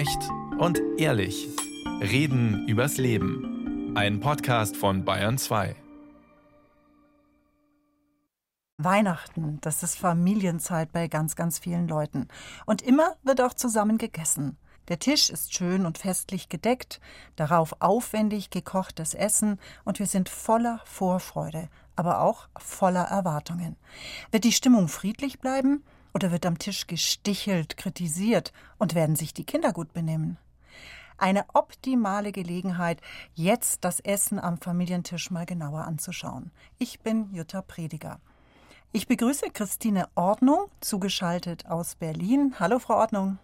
Echt und ehrlich. Reden übers Leben. Ein Podcast von Bayern 2. Weihnachten, das ist Familienzeit bei ganz, ganz vielen Leuten. Und immer wird auch zusammen gegessen. Der Tisch ist schön und festlich gedeckt, darauf aufwendig gekochtes Essen und wir sind voller Vorfreude, aber auch voller Erwartungen. Wird die Stimmung friedlich bleiben oder wird am Tisch gestichelt, kritisiert und werden sich die Kinder gut benehmen? Eine optimale Gelegenheit, jetzt das Essen am Familientisch mal genauer anzuschauen. Ich bin Jutta Prediger. Ich begrüße Christine Ordnung, zugeschaltet aus Berlin. Hallo, Frau Ordnung.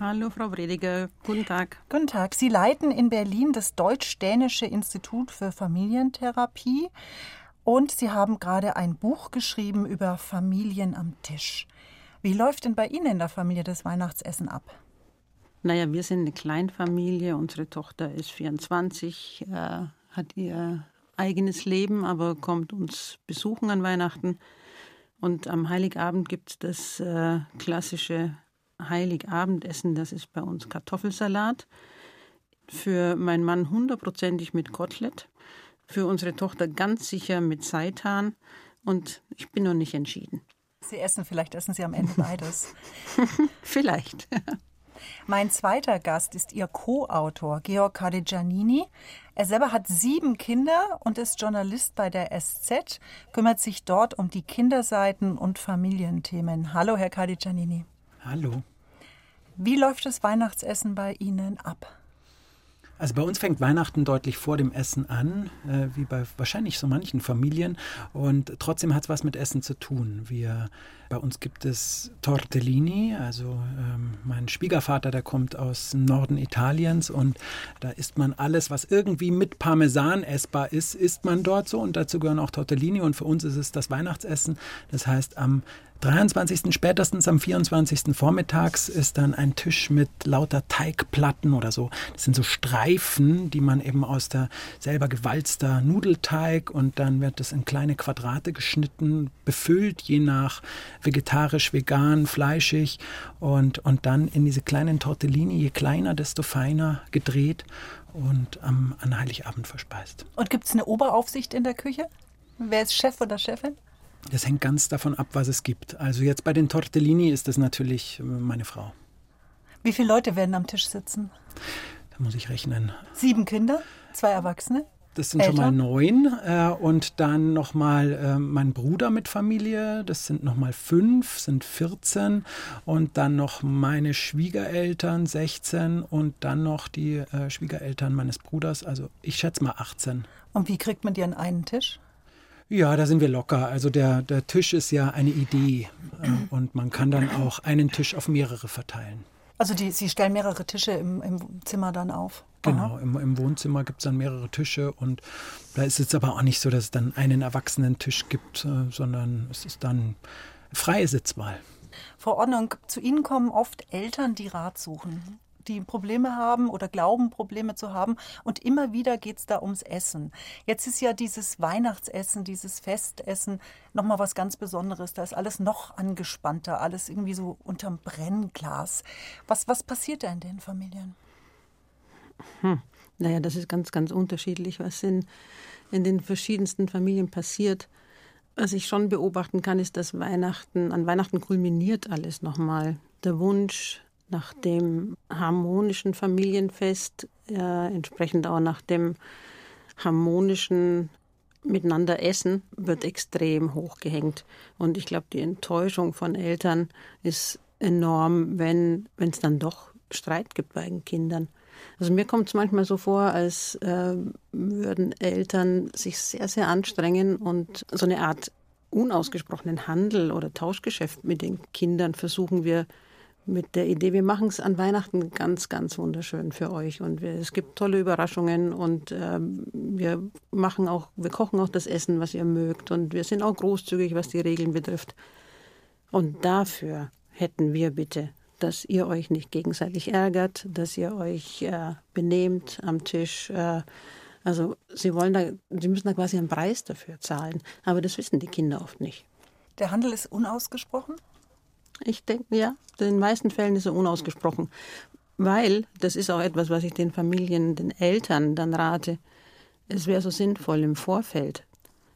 Hallo, Frau Prediger. Guten Tag. Guten Tag. Sie leiten in Berlin das Deutsch-Dänische Institut für Familientherapie und Sie haben gerade ein Buch geschrieben über Familien am Tisch. Wie läuft denn bei Ihnen in der Familie das Weihnachtsessen ab? Naja, wir sind eine Kleinfamilie. Unsere Tochter ist 24, äh, hat ihr eigenes Leben, aber kommt uns besuchen an Weihnachten. Und am Heiligabend gibt es das äh, klassische Heiligabendessen, das ist bei uns Kartoffelsalat. Für meinen Mann hundertprozentig mit Kotelett. Für unsere Tochter ganz sicher mit Seitan. Und ich bin noch nicht entschieden. Sie essen, vielleicht essen Sie am Ende beides. vielleicht. Mein zweiter Gast ist Ihr Co-Autor, Georg Cardigianini. Er selber hat sieben Kinder und ist Journalist bei der SZ, kümmert sich dort um die Kinderseiten und Familienthemen. Hallo, Herr Cardigianini. Hallo. Wie läuft das Weihnachtsessen bei Ihnen ab? Also bei uns fängt Weihnachten deutlich vor dem Essen an, äh, wie bei wahrscheinlich so manchen Familien. Und trotzdem hat es was mit Essen zu tun. Wir, bei uns gibt es Tortellini, also ähm, mein Schwiegervater, der kommt aus Norden Italiens und da isst man alles, was irgendwie mit Parmesan essbar ist, isst man dort so und dazu gehören auch Tortellini und für uns ist es das Weihnachtsessen. Das heißt, am 23. spätestens am 24. vormittags ist dann ein Tisch mit lauter Teigplatten oder so. Das sind so Streifen, die man eben aus der selber gewalzter Nudelteig und dann wird das in kleine Quadrate geschnitten, befüllt, je nach vegetarisch, vegan, fleischig und, und dann in diese kleinen Tortellini, je kleiner, desto feiner gedreht und am, an Heiligabend verspeist. Und gibt es eine Oberaufsicht in der Küche? Wer ist Chef oder Chefin? Das hängt ganz davon ab, was es gibt. Also jetzt bei den Tortellini ist das natürlich äh, meine Frau. Wie viele Leute werden am Tisch sitzen? Da muss ich rechnen. Sieben Kinder, zwei Erwachsene. Das sind Eltern? schon mal neun. Äh, und dann nochmal äh, mein Bruder mit Familie. Das sind nochmal fünf, sind 14. Und dann noch meine Schwiegereltern, 16. Und dann noch die äh, Schwiegereltern meines Bruders. Also ich schätze mal 18. Und wie kriegt man die an einen Tisch? Ja, da sind wir locker. Also der, der Tisch ist ja eine Idee äh, und man kann dann auch einen Tisch auf mehrere verteilen. Also die, Sie stellen mehrere Tische im, im Zimmer dann auf? Genau, im, im, Wohnzimmer gibt es dann mehrere Tische und da ist es aber auch nicht so, dass es dann einen erwachsenen Tisch gibt, äh, sondern es ist dann freie Sitzwahl. Frau Ordnung, zu Ihnen kommen oft Eltern, die Rat suchen die Probleme haben oder glauben, Probleme zu haben. Und immer wieder geht es da ums Essen. Jetzt ist ja dieses Weihnachtsessen, dieses Festessen nochmal was ganz Besonderes. Da ist alles noch angespannter, alles irgendwie so unterm Brennglas. Was, was passiert da in den Familien? Hm. Naja, das ist ganz, ganz unterschiedlich, was in, in den verschiedensten Familien passiert. Was ich schon beobachten kann, ist, dass Weihnachten, an Weihnachten kulminiert alles nochmal. Der Wunsch, nach dem harmonischen Familienfest, äh, entsprechend auch nach dem harmonischen Miteinander essen, wird extrem hochgehängt. Und ich glaube, die Enttäuschung von Eltern ist enorm, wenn es dann doch Streit gibt bei den Kindern. Also mir kommt es manchmal so vor, als äh, würden Eltern sich sehr, sehr anstrengen und so eine Art unausgesprochenen Handel oder Tauschgeschäft mit den Kindern versuchen wir mit der Idee, wir machen es an Weihnachten ganz, ganz wunderschön für euch und wir, es gibt tolle Überraschungen und äh, wir machen auch, wir kochen auch das Essen, was ihr mögt und wir sind auch großzügig, was die Regeln betrifft. Und dafür hätten wir bitte, dass ihr euch nicht gegenseitig ärgert, dass ihr euch äh, benehmt am Tisch. Äh, also sie wollen da, sie müssen da quasi einen Preis dafür zahlen, aber das wissen die Kinder oft nicht. Der Handel ist unausgesprochen? Ich denke, ja, in den meisten Fällen ist er unausgesprochen. Weil, das ist auch etwas, was ich den Familien, den Eltern dann rate, es wäre so sinnvoll im Vorfeld,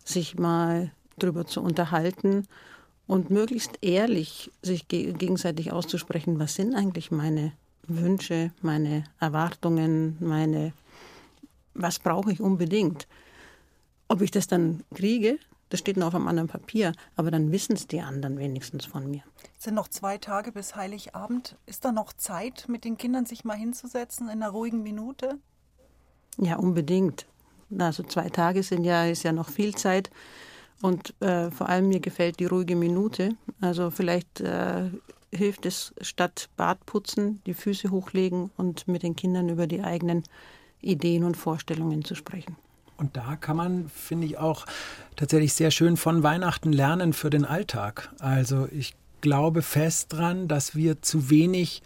sich mal darüber zu unterhalten und möglichst ehrlich sich gegenseitig auszusprechen, was sind eigentlich meine Wünsche, meine Erwartungen, meine, was brauche ich unbedingt. Ob ich das dann kriege, das steht noch auf einem anderen Papier, aber dann wissen es die anderen wenigstens von mir. Es sind noch zwei Tage bis Heiligabend. Ist da noch Zeit, mit den Kindern sich mal hinzusetzen in einer ruhigen Minute? Ja, unbedingt. Also zwei Tage sind ja, ist ja noch viel Zeit. Und äh, vor allem mir gefällt die ruhige Minute. Also vielleicht äh, hilft es statt Badputzen, die Füße hochlegen und mit den Kindern über die eigenen Ideen und Vorstellungen zu sprechen. Und da kann man, finde ich, auch tatsächlich sehr schön von Weihnachten lernen für den Alltag. Also ich glaube fest dran, dass wir zu wenig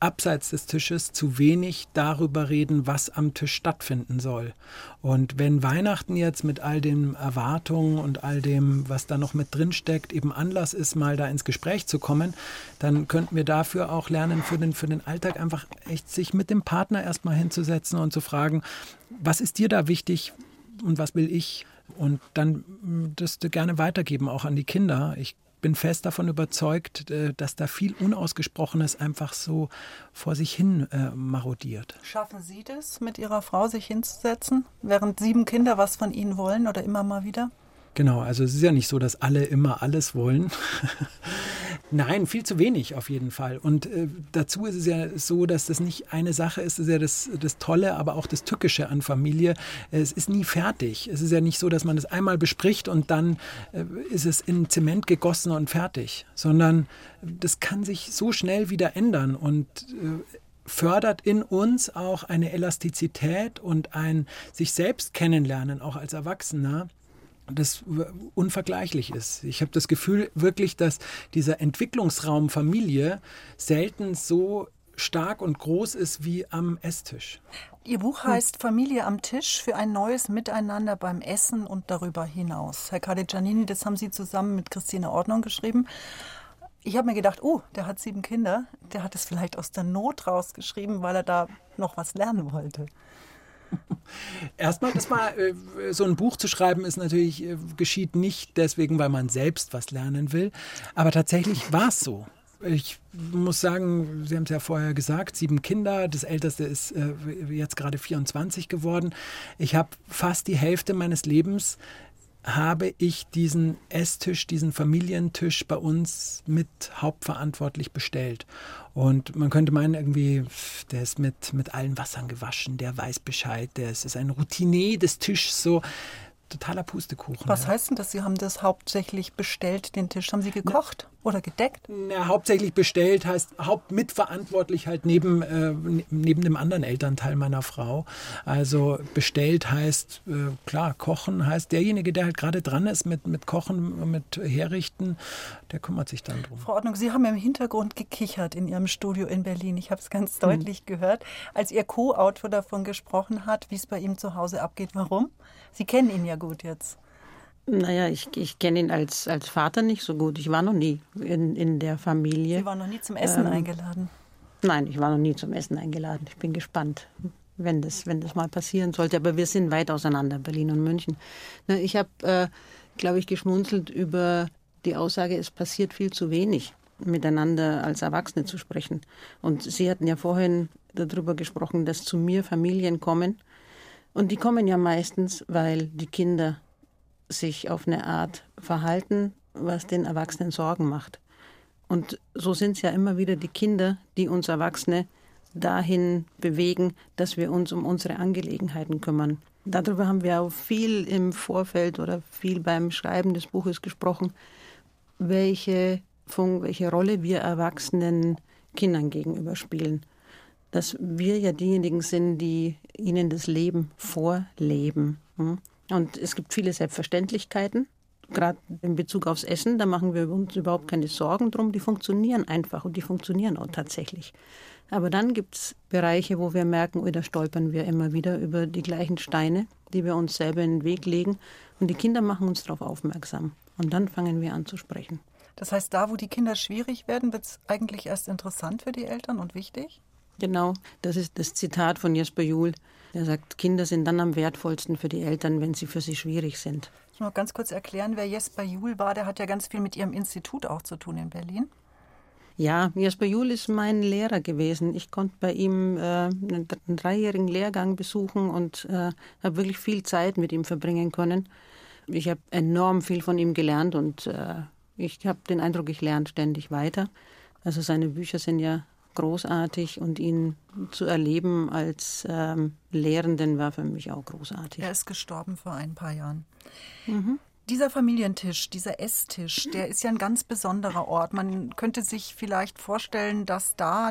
abseits des Tisches zu wenig darüber reden, was am Tisch stattfinden soll. Und wenn Weihnachten jetzt mit all den Erwartungen und all dem, was da noch mit drin steckt, eben Anlass ist, mal da ins Gespräch zu kommen, dann könnten wir dafür auch lernen, für den, für den Alltag einfach echt sich mit dem Partner erstmal hinzusetzen und zu fragen, was ist dir da wichtig und was will ich? Und dann das gerne weitergeben, auch an die Kinder. Ich bin fest davon überzeugt, äh, dass da viel Unausgesprochenes einfach so vor sich hin äh, marodiert. Schaffen Sie das, mit Ihrer Frau sich hinzusetzen, während sieben Kinder was von Ihnen wollen oder immer mal wieder? Genau, also es ist ja nicht so, dass alle immer alles wollen. Nein, viel zu wenig auf jeden Fall. Und äh, dazu ist es ja so, dass das nicht eine Sache ist, das ist ja das, das Tolle, aber auch das Tückische an Familie. Es ist nie fertig. Es ist ja nicht so, dass man das einmal bespricht und dann äh, ist es in Zement gegossen und fertig, sondern das kann sich so schnell wieder ändern und äh, fördert in uns auch eine Elastizität und ein sich selbst kennenlernen, auch als Erwachsener das unvergleichlich ist. Ich habe das Gefühl wirklich, dass dieser Entwicklungsraum Familie selten so stark und groß ist wie am Esstisch. Ihr Buch heißt Familie am Tisch für ein neues Miteinander beim Essen und darüber hinaus. Herr Giannini, das haben Sie zusammen mit Christine Ordnung geschrieben. Ich habe mir gedacht, oh, der hat sieben Kinder. Der hat es vielleicht aus der Not rausgeschrieben, weil er da noch was lernen wollte. Erstmal, das mal äh, so ein Buch zu schreiben, ist natürlich, äh, geschieht nicht deswegen, weil man selbst was lernen will. Aber tatsächlich war es so. Ich muss sagen, Sie haben es ja vorher gesagt, sieben Kinder, das älteste ist äh, jetzt gerade 24 geworden. Ich habe fast die Hälfte meines Lebens habe ich diesen Esstisch, diesen Familientisch bei uns mit hauptverantwortlich bestellt. Und man könnte meinen, irgendwie, der ist mit, mit allen Wassern gewaschen, der weiß Bescheid, der ist, ist ein Routinier des Tischs, so totaler Pustekuchen. Was ja. heißt denn das? Sie haben das hauptsächlich bestellt, den Tisch? Haben Sie gekocht Na, oder gedeckt? Na, hauptsächlich bestellt heißt hauptmitverantwortlich halt neben, äh, neben dem anderen Elternteil meiner Frau. Also bestellt heißt, äh, klar, kochen heißt derjenige, der halt gerade dran ist mit, mit Kochen, mit Herrichten, der kümmert sich dann drum. Frau Ordnung, Sie haben im Hintergrund gekichert in Ihrem Studio in Berlin. Ich habe es ganz hm. deutlich gehört, als Ihr Co-Autor davon gesprochen hat, wie es bei ihm zu Hause abgeht. Warum? Sie kennen ihn ja gut jetzt. Naja, ich, ich kenne ihn als, als Vater nicht so gut. Ich war noch nie in, in der Familie. Sie waren noch nie zum Essen ähm, eingeladen? Nein, ich war noch nie zum Essen eingeladen. Ich bin gespannt, wenn das, wenn das mal passieren sollte. Aber wir sind weit auseinander, Berlin und München. Ich habe, äh, glaube ich, geschmunzelt über die Aussage, es passiert viel zu wenig, miteinander als Erwachsene zu sprechen. Und Sie hatten ja vorhin darüber gesprochen, dass zu mir Familien kommen, und die kommen ja meistens, weil die Kinder sich auf eine Art verhalten, was den Erwachsenen Sorgen macht. Und so sind es ja immer wieder die Kinder, die uns Erwachsene dahin bewegen, dass wir uns um unsere Angelegenheiten kümmern. Darüber haben wir auch viel im Vorfeld oder viel beim Schreiben des Buches gesprochen, welche, welche Rolle wir Erwachsenen Kindern gegenüber spielen dass wir ja diejenigen sind, die ihnen das Leben vorleben. Hm? Und es gibt viele Selbstverständlichkeiten, gerade in Bezug aufs Essen, da machen wir uns überhaupt keine Sorgen drum. Die funktionieren einfach und die funktionieren auch tatsächlich. Aber dann gibt es Bereiche, wo wir merken, oh, da stolpern wir immer wieder über die gleichen Steine, die wir uns selber in den Weg legen. Und die Kinder machen uns darauf aufmerksam. Und dann fangen wir an zu sprechen. Das heißt, da, wo die Kinder schwierig werden, wird es eigentlich erst interessant für die Eltern und wichtig? Genau, das ist das Zitat von Jesper Juhl. Er sagt, Kinder sind dann am wertvollsten für die Eltern, wenn sie für sie schwierig sind. Ich muss ganz kurz erklären, wer Jesper Juhl war. Der hat ja ganz viel mit Ihrem Institut auch zu tun in Berlin. Ja, Jesper Juhl ist mein Lehrer gewesen. Ich konnte bei ihm äh, einen dreijährigen Lehrgang besuchen und äh, habe wirklich viel Zeit mit ihm verbringen können. Ich habe enorm viel von ihm gelernt und äh, ich habe den Eindruck, ich lerne ständig weiter. Also seine Bücher sind ja großartig und ihn zu erleben als ähm, Lehrenden war für mich auch großartig. Er ist gestorben vor ein paar Jahren. Mhm. Dieser Familientisch, dieser Esstisch, der ist ja ein ganz besonderer Ort. Man könnte sich vielleicht vorstellen, dass da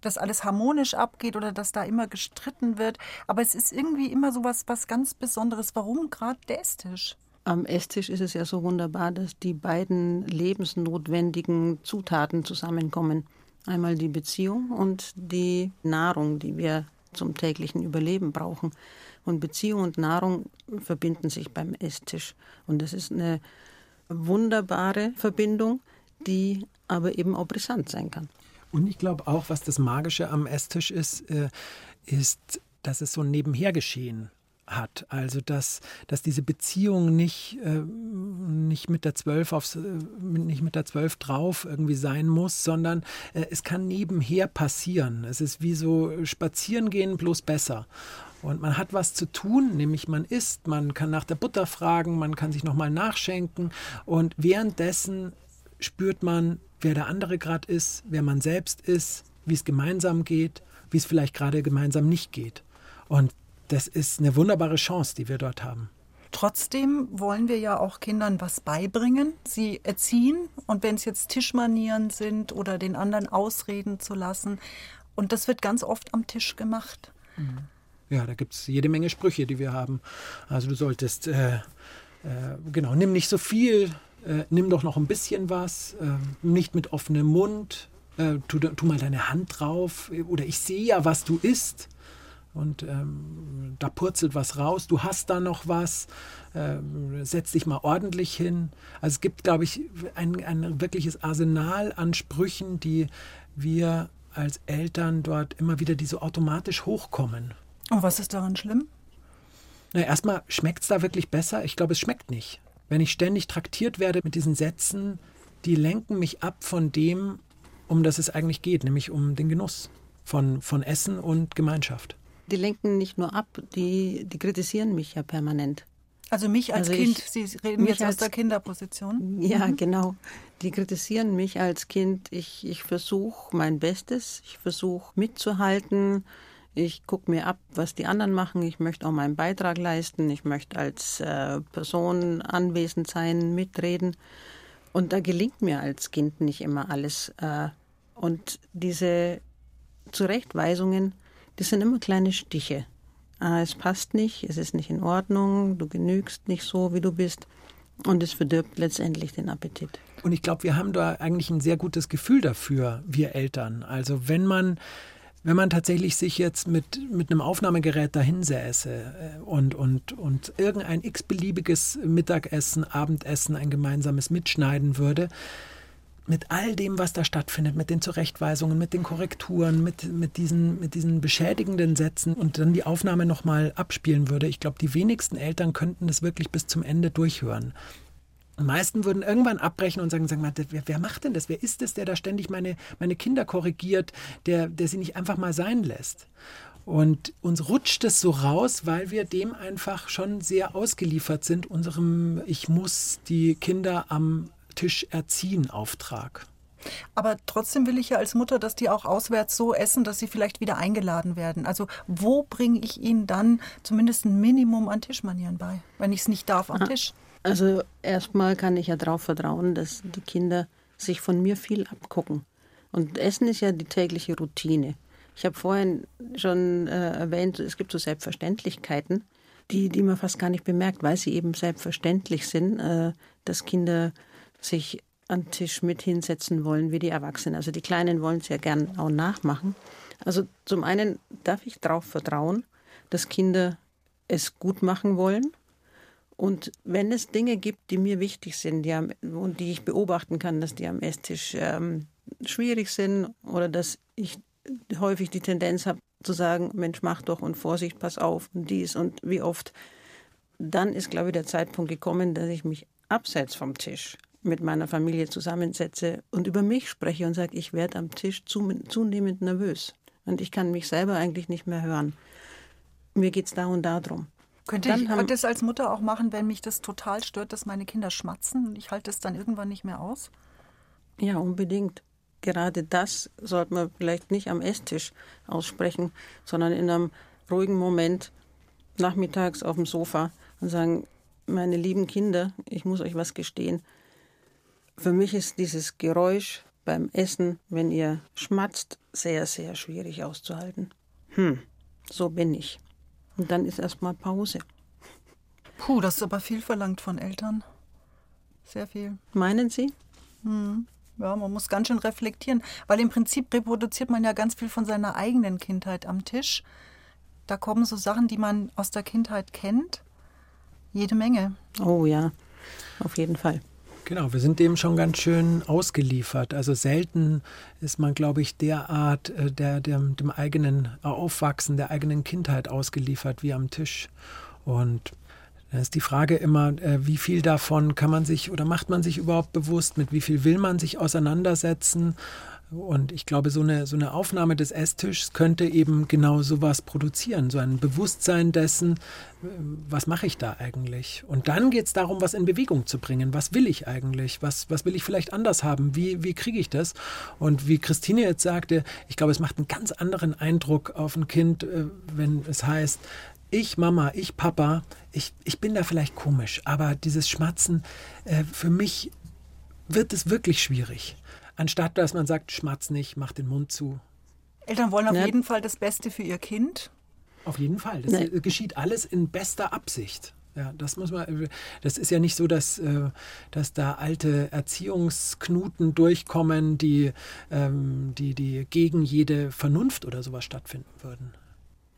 das alles harmonisch abgeht oder dass da immer gestritten wird. Aber es ist irgendwie immer so was, was ganz Besonderes. Warum gerade der Esstisch? Am Esstisch ist es ja so wunderbar, dass die beiden lebensnotwendigen Zutaten zusammenkommen. Einmal die Beziehung und die Nahrung, die wir zum täglichen Überleben brauchen. Und Beziehung und Nahrung verbinden sich beim Esstisch. Und das ist eine wunderbare Verbindung, die aber eben auch brisant sein kann. Und ich glaube auch, was das Magische am Esstisch ist, äh, ist, dass es so ein Nebenhergeschehen hat. Also dass, dass diese Beziehung nicht, äh, nicht mit der Zwölf aufs, äh, nicht mit der Zwölf drauf irgendwie sein muss, sondern äh, es kann nebenher passieren. Es ist wie so spazieren gehen, bloß besser. Und man hat was zu tun, nämlich man isst, man kann nach der Butter fragen, man kann sich nochmal nachschenken und währenddessen spürt man, wer der andere gerade ist, wer man selbst ist, wie es gemeinsam geht, wie es vielleicht gerade gemeinsam nicht geht. Und das ist eine wunderbare Chance, die wir dort haben. Trotzdem wollen wir ja auch Kindern was beibringen, sie erziehen und wenn es jetzt Tischmanieren sind oder den anderen ausreden zu lassen. Und das wird ganz oft am Tisch gemacht. Mhm. Ja, da gibt es jede Menge Sprüche, die wir haben. Also du solltest, äh, äh, genau, nimm nicht so viel, äh, nimm doch noch ein bisschen was, äh, nicht mit offenem Mund, äh, tu, tu, mal deine Hand drauf oder ich sehe ja, was du isst. Und ähm, da purzelt was raus, du hast da noch was, ähm, setz dich mal ordentlich hin. Also es gibt, glaube ich, ein, ein wirkliches Arsenal an Sprüchen, die wir als Eltern dort immer wieder, die so automatisch hochkommen. Und was ist daran schlimm? Na, erstmal schmeckt es da wirklich besser. Ich glaube, es schmeckt nicht. Wenn ich ständig traktiert werde mit diesen Sätzen, die lenken mich ab von dem, um das es eigentlich geht, nämlich um den Genuss von, von Essen und Gemeinschaft. Die lenken nicht nur ab, die, die kritisieren mich ja permanent. Also mich als also Kind, ich, Sie reden jetzt als, aus der Kinderposition. Ja, mhm. genau. Die kritisieren mich als Kind. Ich, ich versuche mein Bestes, ich versuche mitzuhalten, ich gucke mir ab, was die anderen machen. Ich möchte auch meinen Beitrag leisten. Ich möchte als äh, Person anwesend sein, mitreden. Und da gelingt mir als Kind nicht immer alles. Äh, und diese Zurechtweisungen, das sind immer kleine Stiche. Äh, es passt nicht, es ist nicht in Ordnung, du genügst nicht so, wie du bist. Und es verdirbt letztendlich den Appetit. Und ich glaube, wir haben da eigentlich ein sehr gutes Gefühl dafür, wir Eltern. Also wenn man wenn man tatsächlich sich jetzt mit, mit einem Aufnahmegerät dahinsäße äh, und, und, und irgendein x-beliebiges Mittagessen, Abendessen, ein gemeinsames mitschneiden würde, mit all dem, was da stattfindet, mit den Zurechtweisungen, mit den Korrekturen, mit, mit, diesen, mit diesen beschädigenden Sätzen und dann die Aufnahme nochmal abspielen würde, ich glaube, die wenigsten Eltern könnten das wirklich bis zum Ende durchhören. Die meisten würden irgendwann abbrechen und sagen, sagen mal, wer, wer, macht denn das? Wer ist es, der da ständig meine, meine Kinder korrigiert, der, der sie nicht einfach mal sein lässt? Und uns rutscht es so raus, weil wir dem einfach schon sehr ausgeliefert sind, unserem Ich muss die Kinder am Tisch erziehen Auftrag. Aber trotzdem will ich ja als Mutter, dass die auch auswärts so essen, dass sie vielleicht wieder eingeladen werden. Also wo bringe ich ihnen dann zumindest ein Minimum an Tischmanieren bei, wenn ich es nicht darf am Tisch? Also erstmal kann ich ja darauf vertrauen, dass die Kinder sich von mir viel abgucken. Und Essen ist ja die tägliche Routine. Ich habe vorhin schon äh, erwähnt, es gibt so Selbstverständlichkeiten, die, die man fast gar nicht bemerkt, weil sie eben selbstverständlich sind, äh, dass Kinder sich an den Tisch mit hinsetzen wollen wie die Erwachsenen. Also die Kleinen wollen es ja gern auch nachmachen. Also zum einen darf ich darauf vertrauen, dass Kinder es gut machen wollen und wenn es Dinge gibt, die mir wichtig sind die am, und die ich beobachten kann, dass die am Esstisch ähm, schwierig sind oder dass ich häufig die Tendenz habe zu sagen, Mensch, mach doch und Vorsicht, pass auf und dies und wie oft, dann ist, glaube ich, der Zeitpunkt gekommen, dass ich mich abseits vom Tisch mit meiner Familie zusammensetze und über mich spreche und sage, ich werde am Tisch zunehmend nervös und ich kann mich selber eigentlich nicht mehr hören. Mir geht es da und da drum. Könnte ich haben, das als Mutter auch machen, wenn mich das total stört, dass meine Kinder schmatzen und ich halte es dann irgendwann nicht mehr aus? Ja, unbedingt. Gerade das sollte man vielleicht nicht am Esstisch aussprechen, sondern in einem ruhigen Moment nachmittags auf dem Sofa und sagen, meine lieben Kinder, ich muss euch was gestehen. Für mich ist dieses Geräusch beim Essen, wenn ihr schmatzt, sehr, sehr schwierig auszuhalten. Hm, so bin ich. Und dann ist erstmal Pause. Puh, das ist aber viel verlangt von Eltern. Sehr viel. Meinen Sie? Hm. Ja, man muss ganz schön reflektieren, weil im Prinzip reproduziert man ja ganz viel von seiner eigenen Kindheit am Tisch. Da kommen so Sachen, die man aus der Kindheit kennt. Jede Menge. Oh ja, auf jeden Fall. Genau, wir sind dem schon ganz schön ausgeliefert. Also selten ist man, glaube ich, derart äh, der, der, dem eigenen Aufwachsen, der eigenen Kindheit ausgeliefert wie am Tisch. Und da ist die Frage immer, äh, wie viel davon kann man sich oder macht man sich überhaupt bewusst, mit wie viel will man sich auseinandersetzen und ich glaube, so eine, so eine Aufnahme des Esstischs könnte eben genau sowas produzieren, so ein Bewusstsein dessen, äh, was mache ich da eigentlich? Und dann geht es darum, was in Bewegung zu bringen. Was will ich eigentlich? Was, was will ich vielleicht anders haben? Wie, wie kriege ich das? Und wie Christine jetzt sagte, ich glaube, es macht einen ganz anderen Eindruck auf ein Kind, äh, wenn es heißt, ich Mama, ich Papa, ich, ich bin da vielleicht komisch, aber dieses Schmatzen, äh, für mich wird es wirklich schwierig. Anstatt dass man sagt, schmatz nicht, mach den Mund zu. Eltern wollen auf ja. jeden Fall das Beste für ihr Kind. Auf jeden Fall. Das nee. geschieht alles in bester Absicht. Ja, das muss man. Das ist ja nicht so, dass, äh, dass da alte Erziehungsknuten durchkommen, die, ähm, die, die gegen jede Vernunft oder sowas stattfinden würden.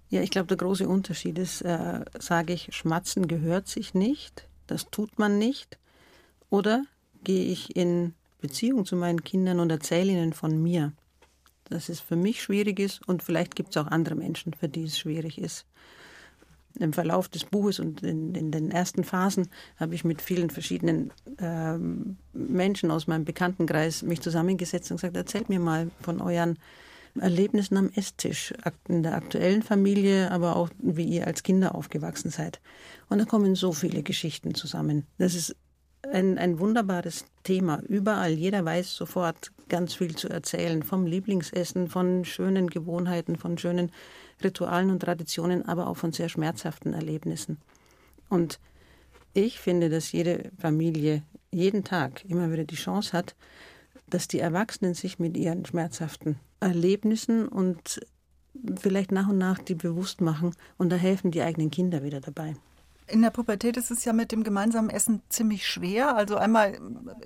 Ja, ich glaube, der große Unterschied ist, äh, sage ich, Schmatzen gehört sich nicht, das tut man nicht. Oder gehe ich in Beziehung zu meinen Kindern und erzähle ihnen von mir. Dass es für mich schwierig ist und vielleicht gibt es auch andere Menschen, für die es schwierig ist. Im Verlauf des Buches und in, in den ersten Phasen habe ich mit vielen verschiedenen äh, Menschen aus meinem Bekanntenkreis mich zusammengesetzt und gesagt, erzählt mir mal von euren Erlebnissen am Esstisch, in der aktuellen Familie, aber auch wie ihr als Kinder aufgewachsen seid. Und da kommen so viele Geschichten zusammen. Das ist ein, ein wunderbares Thema. Überall, jeder weiß sofort ganz viel zu erzählen. Vom Lieblingsessen, von schönen Gewohnheiten, von schönen Ritualen und Traditionen, aber auch von sehr schmerzhaften Erlebnissen. Und ich finde, dass jede Familie jeden Tag immer wieder die Chance hat, dass die Erwachsenen sich mit ihren schmerzhaften Erlebnissen und vielleicht nach und nach die bewusst machen und da helfen die eigenen Kinder wieder dabei. In der Pubertät ist es ja mit dem gemeinsamen Essen ziemlich schwer. Also einmal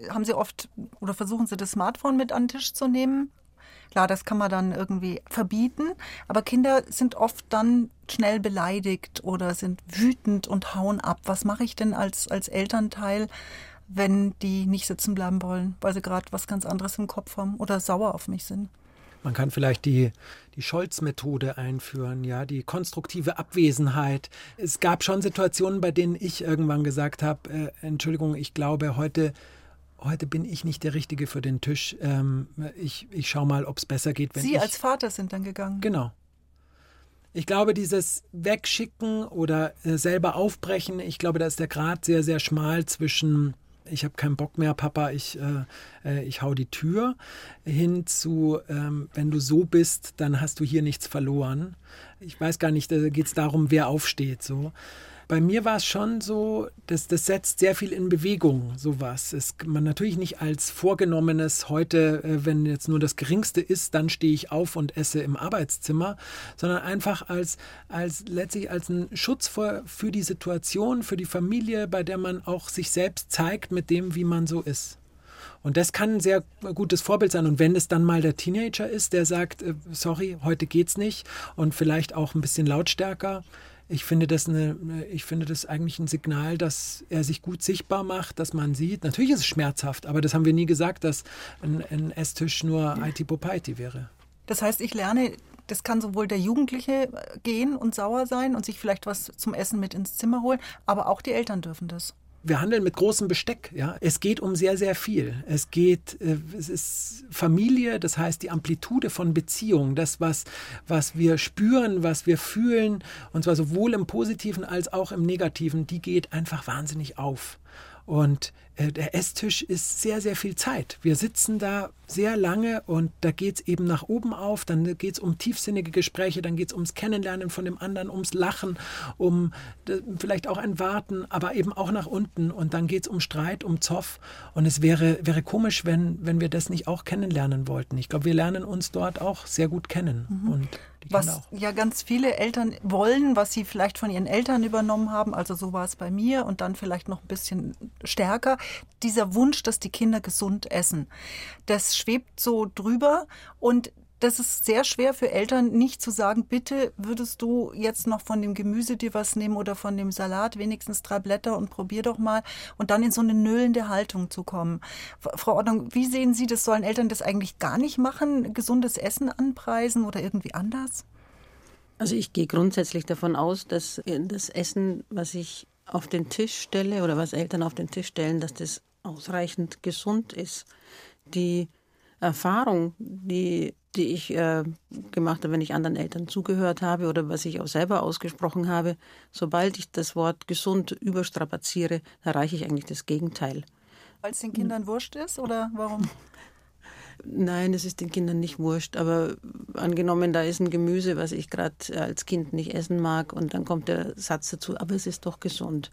haben sie oft oder versuchen sie das Smartphone mit an den Tisch zu nehmen. Klar, das kann man dann irgendwie verbieten, aber Kinder sind oft dann schnell beleidigt oder sind wütend und hauen ab. Was mache ich denn als, als Elternteil, wenn die nicht sitzen bleiben wollen, weil sie gerade was ganz anderes im Kopf haben oder sauer auf mich sind? Man kann vielleicht die, die Scholz-Methode einführen, ja, die konstruktive Abwesenheit. Es gab schon Situationen, bei denen ich irgendwann gesagt habe, äh, Entschuldigung, ich glaube, heute, heute bin ich nicht der Richtige für den Tisch. Ähm, ich, ich schaue mal, ob es besser geht. Wenn Sie ich, als Vater sind dann gegangen. Genau. Ich glaube, dieses Wegschicken oder äh, selber aufbrechen, ich glaube, da ist der Grad sehr, sehr schmal zwischen ich habe keinen Bock mehr, Papa, ich, äh, äh, ich hau die Tür, hin zu, ähm, wenn du so bist, dann hast du hier nichts verloren. Ich weiß gar nicht, da geht es darum, wer aufsteht. So. Bei mir war es schon so, dass das setzt sehr viel in Bewegung, sowas. Es, man natürlich nicht als vorgenommenes heute, äh, wenn jetzt nur das Geringste ist, dann stehe ich auf und esse im Arbeitszimmer, sondern einfach als, als letztlich als ein Schutz für, für die Situation, für die Familie, bei der man auch sich selbst zeigt mit dem, wie man so ist. Und das kann ein sehr gutes Vorbild sein. Und wenn es dann mal der Teenager ist, der sagt, äh, sorry, heute geht's nicht und vielleicht auch ein bisschen lautstärker, ich finde das eine, ich finde das eigentlich ein Signal, dass er sich gut sichtbar macht, dass man sieht. Natürlich ist es schmerzhaft, aber das haben wir nie gesagt, dass ein, ein Esstisch nur IT Popaiti wäre. Das heißt, ich lerne das kann sowohl der Jugendliche äh, gehen und sauer sein und sich vielleicht was zum Essen mit ins Zimmer holen, aber auch die Eltern dürfen das wir handeln mit großem Besteck. Ja? Es geht um sehr, sehr viel. Es geht, äh, es ist Familie, das heißt die Amplitude von Beziehungen, das, was, was wir spüren, was wir fühlen, und zwar sowohl im Positiven als auch im Negativen, die geht einfach wahnsinnig auf. Und der Esstisch ist sehr, sehr viel Zeit. Wir sitzen da sehr lange und da geht es eben nach oben auf, dann geht es um tiefsinnige Gespräche, dann geht es ums Kennenlernen von dem anderen, ums Lachen, um vielleicht auch ein Warten, aber eben auch nach unten. Und dann geht es um Streit, um Zoff. Und es wäre, wäre komisch, wenn, wenn wir das nicht auch kennenlernen wollten. Ich glaube, wir lernen uns dort auch sehr gut kennen. Mhm. und was ja ganz viele Eltern wollen, was sie vielleicht von ihren Eltern übernommen haben, also so war es bei mir. Und dann vielleicht noch ein bisschen stärker, dieser Wunsch, dass die Kinder gesund essen. Das schwebt so drüber und das ist sehr schwer für Eltern, nicht zu sagen, bitte würdest du jetzt noch von dem Gemüse dir was nehmen oder von dem Salat wenigstens drei Blätter und probier doch mal und dann in so eine nöhlende Haltung zu kommen. Frau Ordnung, wie sehen Sie das? Sollen Eltern das eigentlich gar nicht machen, gesundes Essen anpreisen oder irgendwie anders? Also ich gehe grundsätzlich davon aus, dass das Essen, was ich auf den Tisch stelle oder was Eltern auf den Tisch stellen, dass das ausreichend gesund ist. Die Erfahrung, die die ich äh, gemacht habe, wenn ich anderen Eltern zugehört habe oder was ich auch selber ausgesprochen habe, sobald ich das Wort gesund überstrapaziere, erreiche ich eigentlich das Gegenteil. Weil es den Kindern wurscht ist oder warum? Nein, es ist den Kindern nicht wurscht. Aber angenommen, da ist ein Gemüse, was ich gerade als Kind nicht essen mag, und dann kommt der Satz dazu, aber es ist doch gesund.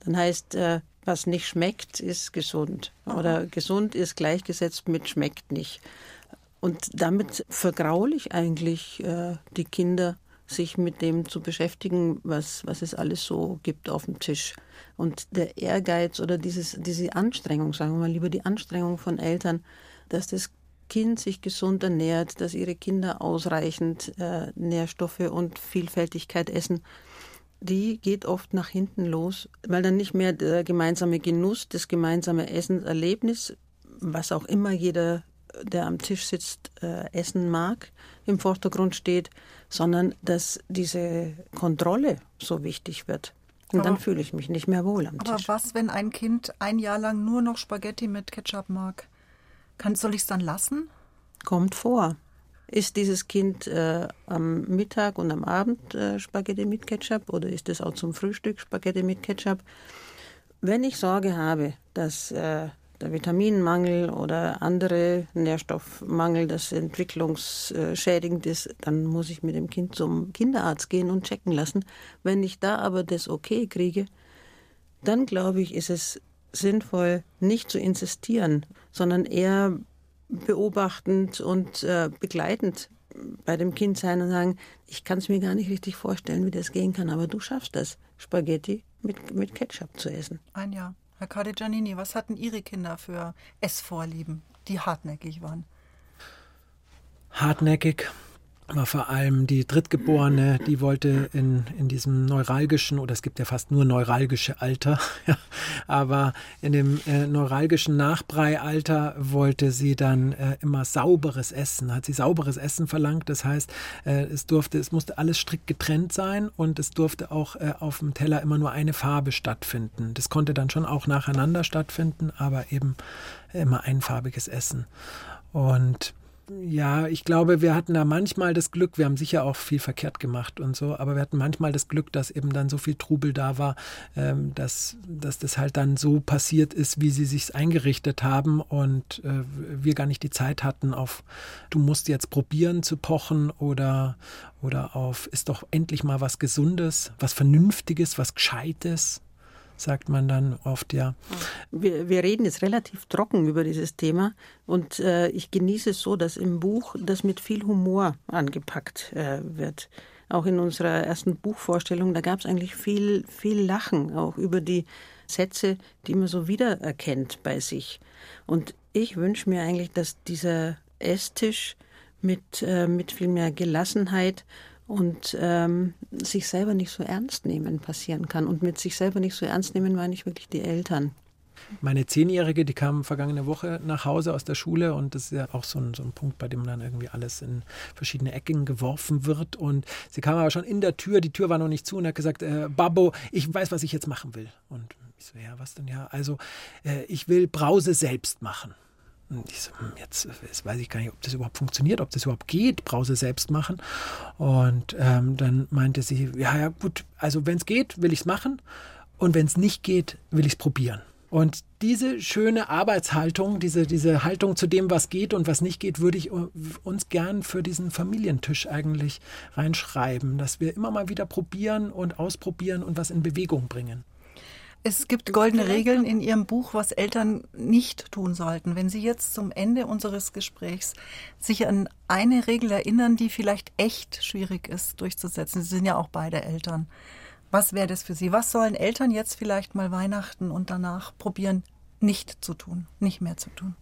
Dann heißt, äh, was nicht schmeckt, ist gesund. Oder gesund ist gleichgesetzt mit schmeckt nicht. Und damit vergraule ich eigentlich äh, die Kinder, sich mit dem zu beschäftigen, was, was es alles so gibt auf dem Tisch. Und der Ehrgeiz oder dieses, diese Anstrengung, sagen wir mal lieber die Anstrengung von Eltern, dass das Kind sich gesund ernährt, dass ihre Kinder ausreichend äh, Nährstoffe und Vielfältigkeit essen, die geht oft nach hinten los, weil dann nicht mehr der gemeinsame Genuss, das gemeinsame Essenserlebnis, was auch immer jeder der am Tisch sitzt, äh, essen mag, im Vordergrund steht, sondern dass diese Kontrolle so wichtig wird. Und aber, dann fühle ich mich nicht mehr wohl am aber Tisch. Aber was, wenn ein Kind ein Jahr lang nur noch Spaghetti mit Ketchup mag? Kann, soll ich es dann lassen? Kommt vor. Ist dieses Kind äh, am Mittag und am Abend äh, Spaghetti mit Ketchup oder ist es auch zum Frühstück Spaghetti mit Ketchup? Wenn ich Sorge habe, dass äh, der Vitaminmangel oder andere Nährstoffmangel, das entwicklungsschädigend ist, dann muss ich mit dem Kind zum Kinderarzt gehen und checken lassen. Wenn ich da aber das okay kriege, dann glaube ich, ist es sinnvoll, nicht zu insistieren, sondern eher beobachtend und äh, begleitend bei dem Kind sein und sagen, ich kann es mir gar nicht richtig vorstellen, wie das gehen kann, aber du schaffst das, Spaghetti mit, mit Ketchup zu essen. Ein Jahr. Herr Cardigianini, was hatten Ihre Kinder für Essvorlieben, die hartnäckig waren? Hartnäckig war vor allem die Drittgeborene, die wollte in, in diesem neuralgischen, oder es gibt ja fast nur neuralgische Alter, ja, aber in dem äh, neuralgischen Nachbreialter wollte sie dann äh, immer sauberes Essen, hat sie sauberes Essen verlangt. Das heißt, äh, es durfte, es musste alles strikt getrennt sein und es durfte auch äh, auf dem Teller immer nur eine Farbe stattfinden. Das konnte dann schon auch nacheinander stattfinden, aber eben immer einfarbiges Essen. Und ja, ich glaube, wir hatten da manchmal das Glück, wir haben sicher auch viel verkehrt gemacht und so, aber wir hatten manchmal das Glück, dass eben dann so viel Trubel da war, ähm, dass, dass das halt dann so passiert ist, wie sie sich eingerichtet haben und äh, wir gar nicht die Zeit hatten auf, du musst jetzt probieren zu pochen oder, oder auf, ist doch endlich mal was Gesundes, was Vernünftiges, was Gescheites sagt man dann oft, ja. Wir, wir reden jetzt relativ trocken über dieses Thema und äh, ich genieße es so, dass im Buch das mit viel Humor angepackt äh, wird. Auch in unserer ersten Buchvorstellung, da gab es eigentlich viel, viel Lachen, auch über die Sätze, die man so wiedererkennt bei sich. Und ich wünsche mir eigentlich, dass dieser Esstisch mit, äh, mit viel mehr Gelassenheit und ähm, sich selber nicht so ernst nehmen passieren kann. Und mit sich selber nicht so ernst nehmen meine ich wirklich die Eltern. Meine Zehnjährige, die kam vergangene Woche nach Hause aus der Schule und das ist ja auch so ein, so ein Punkt, bei dem dann irgendwie alles in verschiedene Ecken geworfen wird. Und sie kam aber schon in der Tür, die Tür war noch nicht zu und hat gesagt, äh, Babbo, ich weiß, was ich jetzt machen will. Und ich so, ja, was denn ja? Also, äh, ich will Brause selbst machen. Und ich so, hm, jetzt, jetzt, weiß ich gar nicht, ob das überhaupt funktioniert, ob das überhaupt geht, Brause selbst machen. Und ähm, dann meinte sie, ja, ja, gut, also wenn es geht, will ich es machen. Und wenn es nicht geht, will ich es probieren. Und diese schöne Arbeitshaltung, diese, diese Haltung zu dem, was geht und was nicht geht, würde ich uns gern für diesen Familientisch eigentlich reinschreiben, dass wir immer mal wieder probieren und ausprobieren und was in Bewegung bringen. Es gibt goldene Regeln in Ihrem Buch, was Eltern nicht tun sollten. Wenn Sie jetzt zum Ende unseres Gesprächs sich an eine Regel erinnern, die vielleicht echt schwierig ist durchzusetzen. Sie sind ja auch beide Eltern. Was wäre das für Sie? Was sollen Eltern jetzt vielleicht mal Weihnachten und danach probieren, nicht zu tun, nicht mehr zu tun?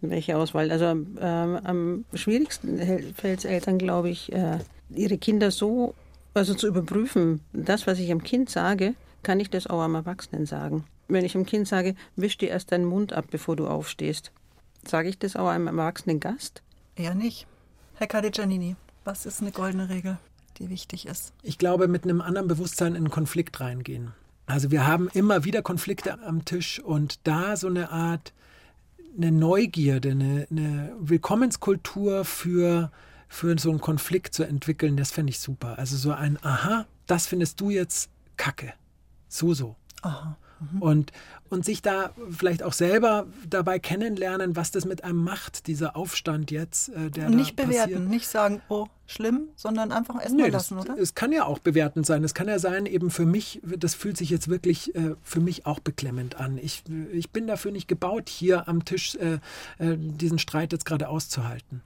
Welche Auswahl? Also ähm, am schwierigsten fällt es Eltern, glaube ich, äh, ihre Kinder so, also zu überprüfen, das, was ich am Kind sage, kann ich das auch am Erwachsenen sagen. Wenn ich dem Kind sage, wisch dir erst deinen Mund ab, bevor du aufstehst, sage ich das auch einem erwachsenen Gast? Eher nicht. Herr Cadigianini, was ist eine goldene Regel, die wichtig ist? Ich glaube, mit einem anderen Bewusstsein in einen Konflikt reingehen. Also wir haben immer wieder Konflikte am Tisch und da so eine Art, eine Neugierde, eine, eine Willkommenskultur für, für so einen Konflikt zu entwickeln, das fände ich super. Also so ein, aha, das findest du jetzt kacke so, so. Aha. Mhm. Und, und sich da vielleicht auch selber dabei kennenlernen, was das mit einem macht, dieser Aufstand jetzt. Äh, der und nicht bewerten, passiert. nicht sagen, oh, schlimm, sondern einfach erstmal nee, lassen, das, oder? Es kann ja auch bewertend sein. Es kann ja sein, eben für mich, das fühlt sich jetzt wirklich äh, für mich auch beklemmend an. Ich, ich bin dafür nicht gebaut, hier am Tisch äh, äh diesen Streit jetzt gerade auszuhalten.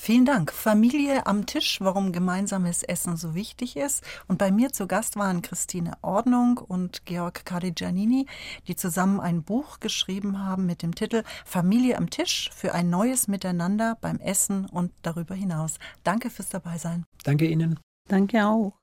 Vielen Dank. Familie am Tisch, warum gemeinsames Essen so wichtig ist. Und bei mir zu Gast waren Christine Ordnung und Georg Carigianini, die zusammen ein Buch geschrieben haben mit dem Titel Familie am Tisch für ein neues Miteinander beim Essen und darüber hinaus. Danke fürs Dabeisein. Danke Ihnen. Danke auch.